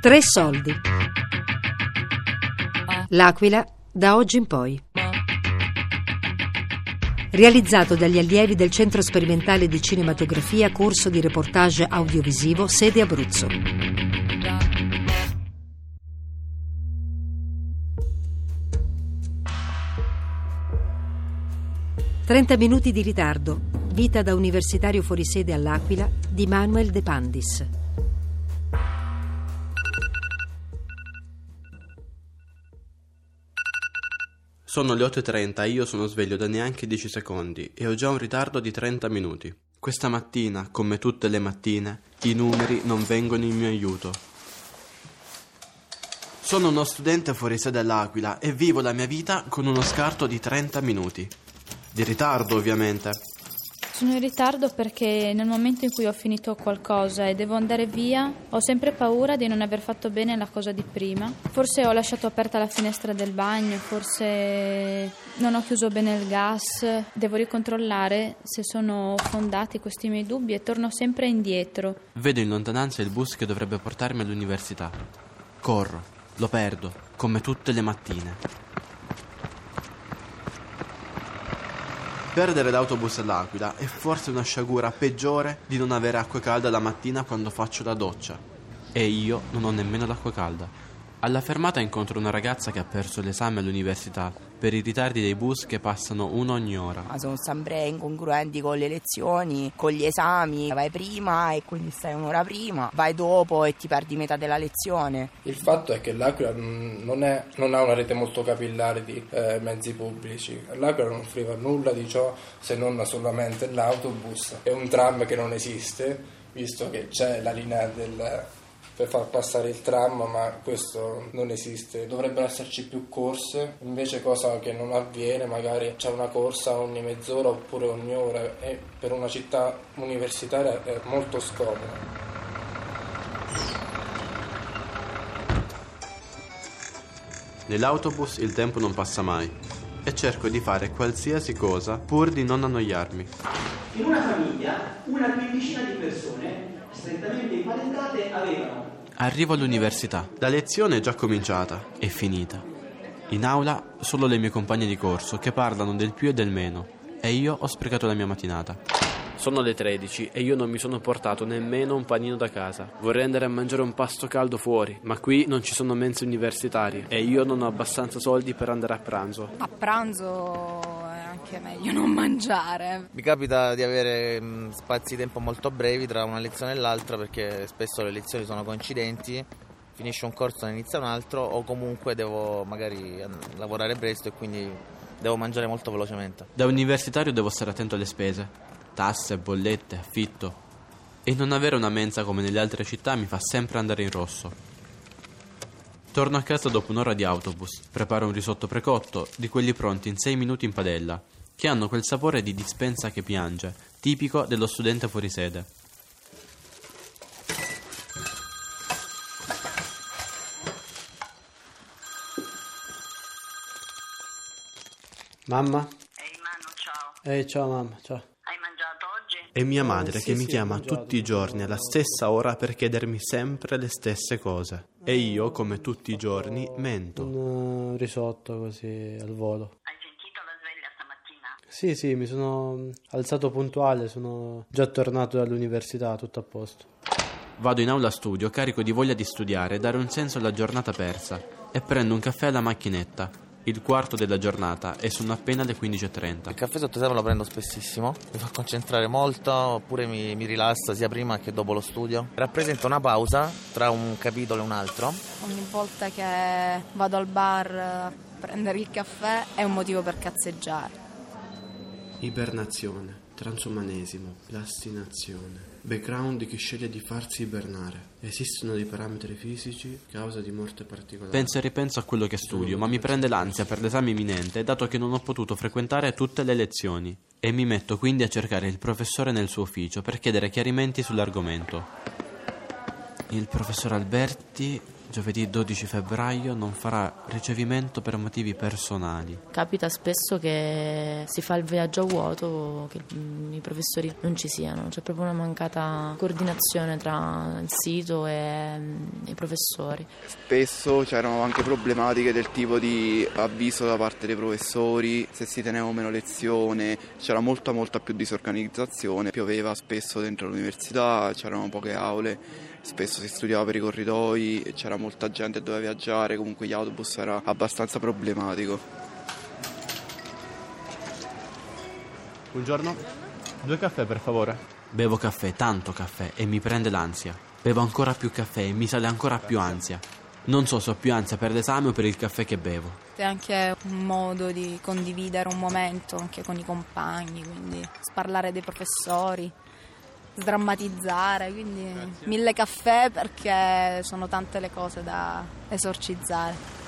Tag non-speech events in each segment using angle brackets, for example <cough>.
Tre soldi. L'Aquila da oggi in poi. Realizzato dagli allievi del Centro Sperimentale di Cinematografia, corso di reportage audiovisivo, sede Abruzzo. Trenta minuti di ritardo. Vita da universitario fuori sede all'Aquila di Manuel De Pandis. Sono le 8.30 e io sono sveglio da neanche 10 secondi e ho già un ritardo di 30 minuti. Questa mattina, come tutte le mattine, i numeri non vengono in mio aiuto. Sono uno studente fuori sede all'Aquila e vivo la mia vita con uno scarto di 30 minuti. Di ritardo, ovviamente. Sono in ritardo perché nel momento in cui ho finito qualcosa e devo andare via, ho sempre paura di non aver fatto bene la cosa di prima. Forse ho lasciato aperta la finestra del bagno, forse non ho chiuso bene il gas. Devo ricontrollare se sono fondati questi miei dubbi e torno sempre indietro. Vedo in lontananza il bus che dovrebbe portarmi all'università. Corro, lo perdo, come tutte le mattine. Perdere l'autobus all'Aquila è forse una sciagura peggiore di non avere acqua calda la mattina quando faccio la doccia. E io non ho nemmeno l'acqua calda. Alla fermata incontro una ragazza che ha perso l'esame all'università per i ritardi dei bus che passano uno ogni ora. Ma sono sempre incongruenti con le lezioni, con gli esami. Vai prima e quindi stai un'ora prima, vai dopo e ti perdi metà della lezione. Il fatto è che l'Aquila non, è, non ha una rete molto capillare di eh, mezzi pubblici. L'Aquila non offriva nulla di ciò se non solamente l'autobus e un tram che non esiste, visto che c'è la linea del per far passare il tram, ma questo non esiste. Dovrebbero esserci più corse, invece cosa che non avviene, magari c'è una corsa ogni mezz'ora oppure ogni ora e per una città universitaria è molto scomodo. Nell'autobus il tempo non passa mai e cerco di fare qualsiasi cosa pur di non annoiarmi. In una famiglia, una quindicina di persone strettamente imparentate avevano Arrivo all'università. La lezione è già cominciata, è finita. In aula solo le mie compagne di corso che parlano del più e del meno e io ho sprecato la mia mattinata. Sono le 13 e io non mi sono portato nemmeno un panino da casa. Vorrei andare a mangiare un pasto caldo fuori, ma qui non ci sono mense universitarie e io non ho abbastanza soldi per andare a pranzo. A pranzo che è meglio non mangiare. Mi capita di avere mm, spazi di tempo molto brevi tra una lezione e l'altra perché spesso le lezioni sono coincidenti, finisce un corso e inizia un altro o comunque devo magari lavorare presto e quindi devo mangiare molto velocemente. Da universitario devo stare attento alle spese, tasse, bollette, affitto. E non avere una mensa come nelle altre città mi fa sempre andare in rosso. Torno a casa dopo un'ora di autobus, preparo un risotto precotto, di quelli pronti in 6 minuti in padella, che hanno quel sapore di dispensa che piange, tipico dello studente fuori sede. Mamma? Ehi Manu, ciao. Ehi, ciao mamma, ciao. Hai mangiato oggi? È mia madre Eh, che sì, mi sì, chiama mangiato, tutti i giorni alla stessa ora per chiedermi sempre le stesse cose. E io, come tutti i giorni, mento. Un eh, risotto così al volo. Hai sentito la sveglia stamattina? Sì, sì, mi sono alzato puntuale, sono già tornato dall'università, tutto a posto. Vado in aula studio carico di voglia di studiare e dare un senso alla giornata persa e prendo un caffè alla macchinetta. Il quarto della giornata e sono appena le 15.30. Il caffè sotto esame lo prendo spessissimo, mi fa concentrare molto oppure mi, mi rilassa sia prima che dopo lo studio. Rappresenta una pausa tra un capitolo e un altro. Ogni volta che vado al bar a prendere il caffè è un motivo per cazzeggiare. Ibernazione, transumanesimo, plastinazione. Background di chi sceglie di farsi ibernare. Esistono dei parametri fisici, causa di morte particolare. Penso e ripenso a quello che studio, ma mi prende l'ansia per l'esame imminente, dato che non ho potuto frequentare tutte le lezioni. E mi metto quindi a cercare il professore nel suo ufficio per chiedere chiarimenti sull'argomento. Il professor Alberti giovedì 12 febbraio, non farà ricevimento per motivi personali. Capita spesso che si fa il viaggio a vuoto, che i professori non ci siano, c'è proprio una mancata coordinazione tra il sito e mm, i professori. Spesso c'erano anche problematiche del tipo di avviso da parte dei professori, se si teneva meno lezione, c'era molta molta più disorganizzazione, pioveva spesso dentro l'università, c'erano poche aule spesso si studiava per i corridoi, c'era molta gente che doveva viaggiare, comunque gli autobus era abbastanza problematico. Buongiorno, due caffè per favore. Bevo caffè, tanto caffè, e mi prende l'ansia. Bevo ancora più caffè e mi sale ancora più ansia. Non so se ho più ansia per l'esame o per il caffè che bevo. È anche un modo di condividere un momento anche con i compagni, quindi sparlare dei professori sdrammatizzare, quindi Grazie. mille caffè perché sono tante le cose da esorcizzare.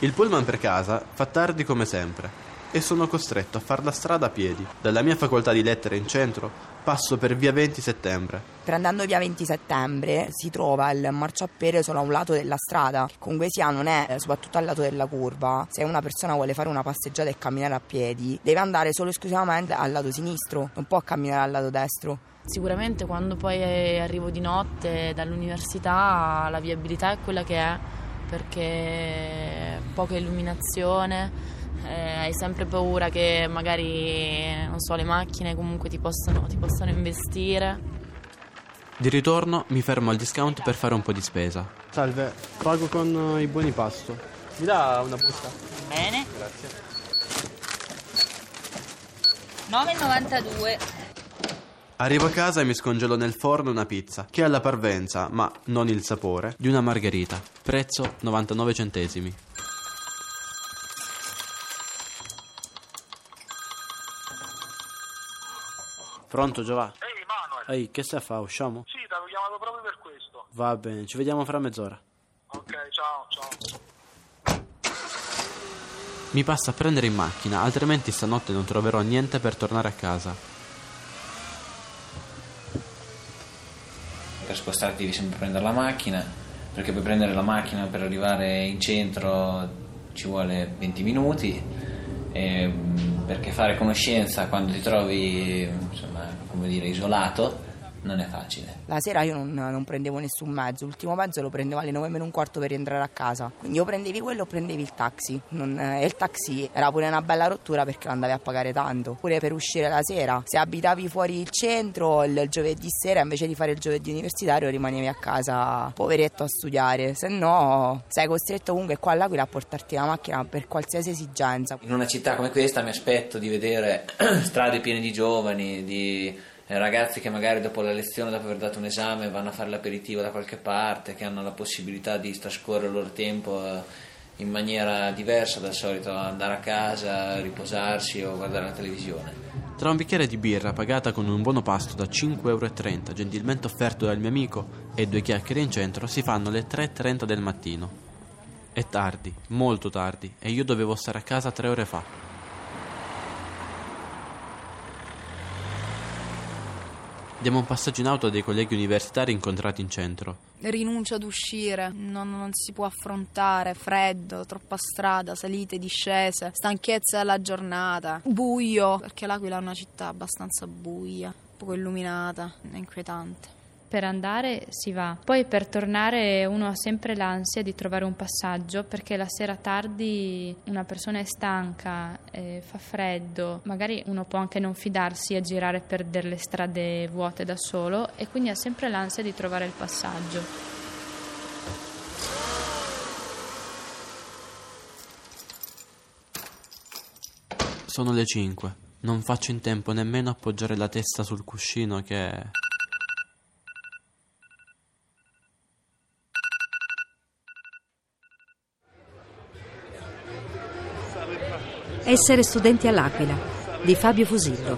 Il pullman per casa fa tardi come sempre e sono costretto a fare la strada a piedi. Dalla mia facoltà di lettere in centro passo per via 20 settembre. Prendendo via 20 settembre si trova il marciapiede solo a un lato della strada, che comunque sia non è eh, soprattutto al lato della curva. Se una persona vuole fare una passeggiata e camminare a piedi, deve andare solo esclusivamente al lato sinistro, non può camminare al lato destro. Sicuramente quando poi arrivo di notte dall'università la viabilità è quella che è, perché poca illuminazione eh, hai sempre paura che magari, so, le macchine comunque ti possano, ti possano investire. Di ritorno mi fermo al discount per fare un po' di spesa. Salve, pago con i buoni pasto. Mi dà una busta? Bene. Grazie. 9,92. Arrivo a casa e mi scongelo nel forno una pizza, che ha la parvenza, ma non il sapore, di una margherita. Prezzo 99 centesimi. Pronto Giovanni? Ehi Manuel. Ehi, che stai a fare? Usciamo? Sì, ti avevo chiamato proprio per questo. Va bene, ci vediamo fra mezz'ora. Ok, ciao, ciao. Mi passa a prendere in macchina, altrimenti stanotte non troverò niente per tornare a casa. Per spostarti devi sempre prendere la macchina, perché per prendere la macchina per arrivare in centro ci vuole 20 minuti, perché fare conoscenza quando ti trovi insomma, come dire, isolato non è facile. La sera io non, non, prendevo nessun mezzo, l'ultimo mezzo lo prendevo alle 9 meno un quarto per rientrare a casa. Quindi o prendevi quello o prendevi il taxi. Non, eh, il taxi era pure una bella rottura perché lo andavi a pagare tanto. Pure per uscire la sera. Se abitavi fuori il centro il giovedì sera invece di fare il giovedì universitario rimanevi a casa poveretto a studiare. Se no sei costretto comunque qua all'Aquila a portarti la macchina per qualsiasi esigenza. In una città come questa mi aspetto di vedere <clears throat> strade piene di giovani, di ragazzi che magari dopo la lezione, dopo aver dato un esame, vanno a fare l'aperitivo da qualche parte, che hanno la possibilità di trascorrere il loro tempo eh, in maniera diversa dal solito, andare a casa, riposarsi o guardare la televisione. Tra un bicchiere di birra pagata con un buono pasto da 5,30 euro, gentilmente offerto dal mio amico, e due chiacchiere in centro, si fanno le 3.30 del mattino. È tardi, molto tardi, e io dovevo stare a casa tre ore fa. Diamo un passaggio in auto a dei colleghi universitari incontrati in centro. Rinuncia ad uscire, non, non, si può affrontare, freddo, troppa strada, salite, discese, stanchezza della giornata, buio, perché l'Aquila è una città abbastanza buia, poco illuminata, è inquietante per andare si va. Poi per tornare uno ha sempre l'ansia di trovare un passaggio perché la sera tardi una persona è stanca, eh, fa freddo, magari uno può anche non fidarsi a girare per delle strade vuote da solo e quindi ha sempre l'ansia di trovare il passaggio. Sono le 5. Non faccio in tempo nemmeno appoggiare la testa sul cuscino che... Essere studenti all'Aquila di Fabio Fusillo.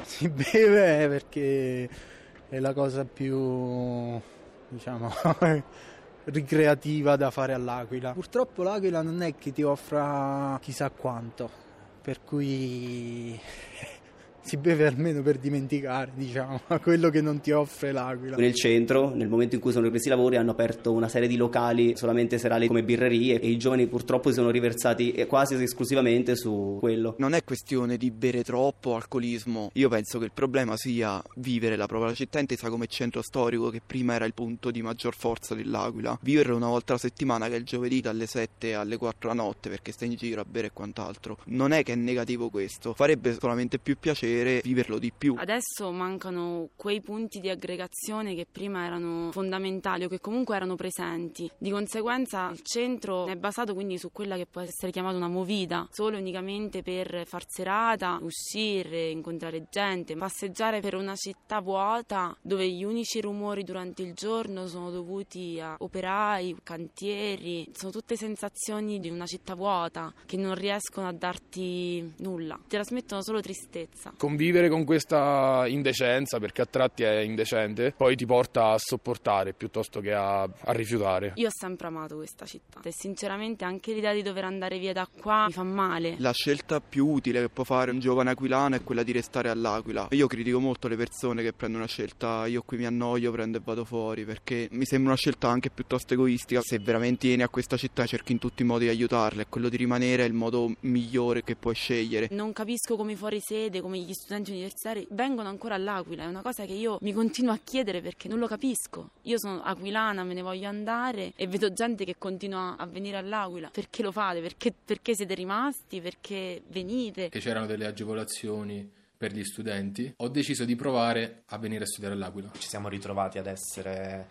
Si beve perché è la cosa più, diciamo, <laughs> ricreativa da fare all'Aquila. Purtroppo l'Aquila non è che ti offra chissà quanto, per cui si beve almeno per dimenticare, diciamo, <laughs> quello che non ti offre l'Aquila. Nel centro, nel momento in cui sono ripresi i lavori, hanno aperto una serie di locali solamente serali come birrerie e i giovani purtroppo si sono riversati quasi esclusivamente su quello. Non è questione di bere troppo, alcolismo. Io penso che il problema sia vivere la propria città intesa come centro storico, che prima era il punto di maggior forza dell'Aquila. Viverlo una volta alla settimana, che è il giovedì dalle 7 alle 4 la notte, perché stai in giro a bere e quant'altro. Non è che è negativo questo, farebbe solamente più piacere viverlo di più. Adesso mancano quei punti di aggregazione che prima erano fondamentali o che comunque erano presenti. Di conseguenza il centro è basato quindi su quella che può essere chiamata una movida, solo e unicamente per far serata, uscire, incontrare gente, passeggiare per una città vuota dove gli unici rumori durante il giorno sono dovuti a operai, cantieri, sono tutte sensazioni di una città vuota che non riescono a darti nulla, ti trasmettono solo tristezza convivere con questa indecenza, perché a tratti è indecente, poi ti porta a sopportare piuttosto che a, a rifiutare. Io ho sempre amato questa città e sinceramente anche l'idea di dover andare via da qua mi fa male. La scelta più utile che può fare un giovane aquilano è quella di restare all'Aquila. Io critico molto le persone che prendono una scelta, io qui mi annoio, prendo e vado fuori, perché mi sembra una scelta anche piuttosto egoistica. Se veramente vieni a questa città cerchi in tutti i modi di aiutarle, quello di rimanere è il modo migliore che puoi scegliere. Non capisco come fuori sede, come gli gli studenti universitari vengono ancora all'Aquila, è una cosa che io mi continuo a chiedere perché non lo capisco. Io sono aquilana, me ne voglio andare e vedo gente che continua a venire all'Aquila. Perché lo fate? Perché, perché siete rimasti? Perché venite? Che c'erano delle agevolazioni per gli studenti, ho deciso di provare a venire a studiare all'Aquila. Ci siamo ritrovati ad essere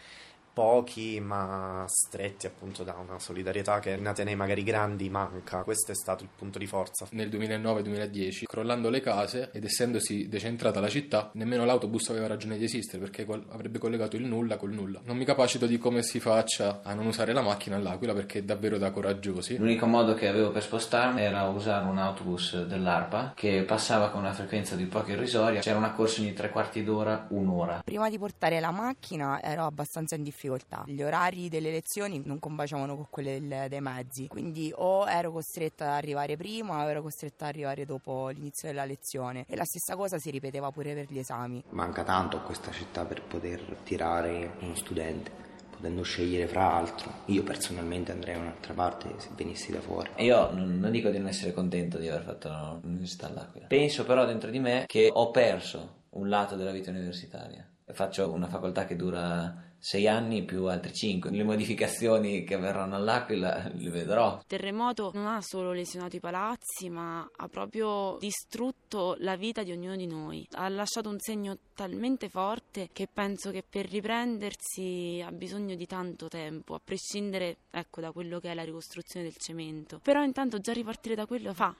pochi ma stretti appunto da una solidarietà che in Atenei magari grandi manca. Questo è stato il punto di forza. Nel 2009-2010, crollando le case ed essendosi decentrata la città, nemmeno l'autobus aveva ragione di esistere perché avrebbe collegato il nulla col nulla. Non mi capacito di come si faccia a non usare la macchina all'Aquila perché è davvero da coraggiosi. L'unico modo che avevo per spostarmi era usare un autobus dell'ARPA che passava con una frequenza di poco irrisoria. C'era una corsa ogni tre quarti d'ora, un'ora. Prima di portare la macchina ero abbastanza in difficoltà difficoltà. Gli orari delle lezioni non combaciavano con quelli dei mezzi, quindi o ero costretta ad arrivare prima o ero costretta ad arrivare dopo l'inizio della lezione. E la stessa cosa si ripeteva pure per gli esami. Manca tanto a questa città per poter tirare uno studente potendo scegliere fra altro. Io personalmente andrei da un'altra parte se venissi da fuori. Io non, dico di non essere contento di aver fatto l'università all'Aquila. Penso però dentro di me che ho perso un lato della vita universitaria. Faccio una facoltà che dura sei anni più altri cinque. Le modificazioni che verranno all'Aquila le vedrò. Il terremoto non ha solo lesionato i palazzi, ma ha proprio distrutto la vita di ognuno di noi. Ha lasciato un segno talmente forte che penso che per riprendersi ha bisogno di tanto tempo, a prescindere ecco, da quello che è la ricostruzione del cemento. Però intanto già ripartire da quello fa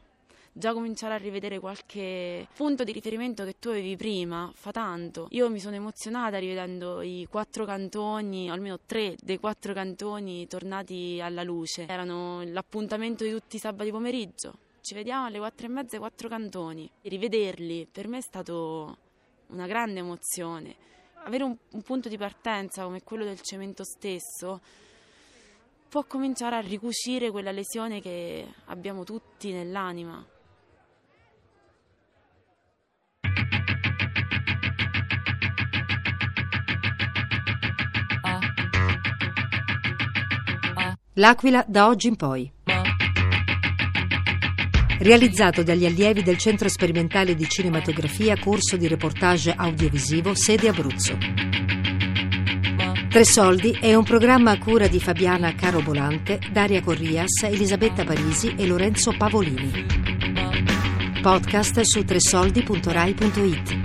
già cominciare a rivedere qualche punto di riferimento che tu avevi prima fa tanto. Io mi sono emozionata rivedendo i quattro cantoni, almeno tre dei quattro cantoni tornati alla luce. Erano l'appuntamento di tutti i sabati pomeriggio. Ci vediamo alle quattro e mezza, quattro cantoni. E rivederli per me è stato una grande emozione. Avere un, un punto di partenza come quello del cemento stesso può cominciare a ricucire quella lesione che abbiamo tutti nell'anima. L'Aquila da oggi in poi. Realizzato dagli allievi del Centro Sperimentale di Cinematografia, corso di reportage audiovisivo, sede Abruzzo. Tre Soldi è un programma a cura di Fabiana Carobolante, Daria Corrias, Elisabetta Parisi e Lorenzo Pavolini. Podcast su tresoldi.rai.it.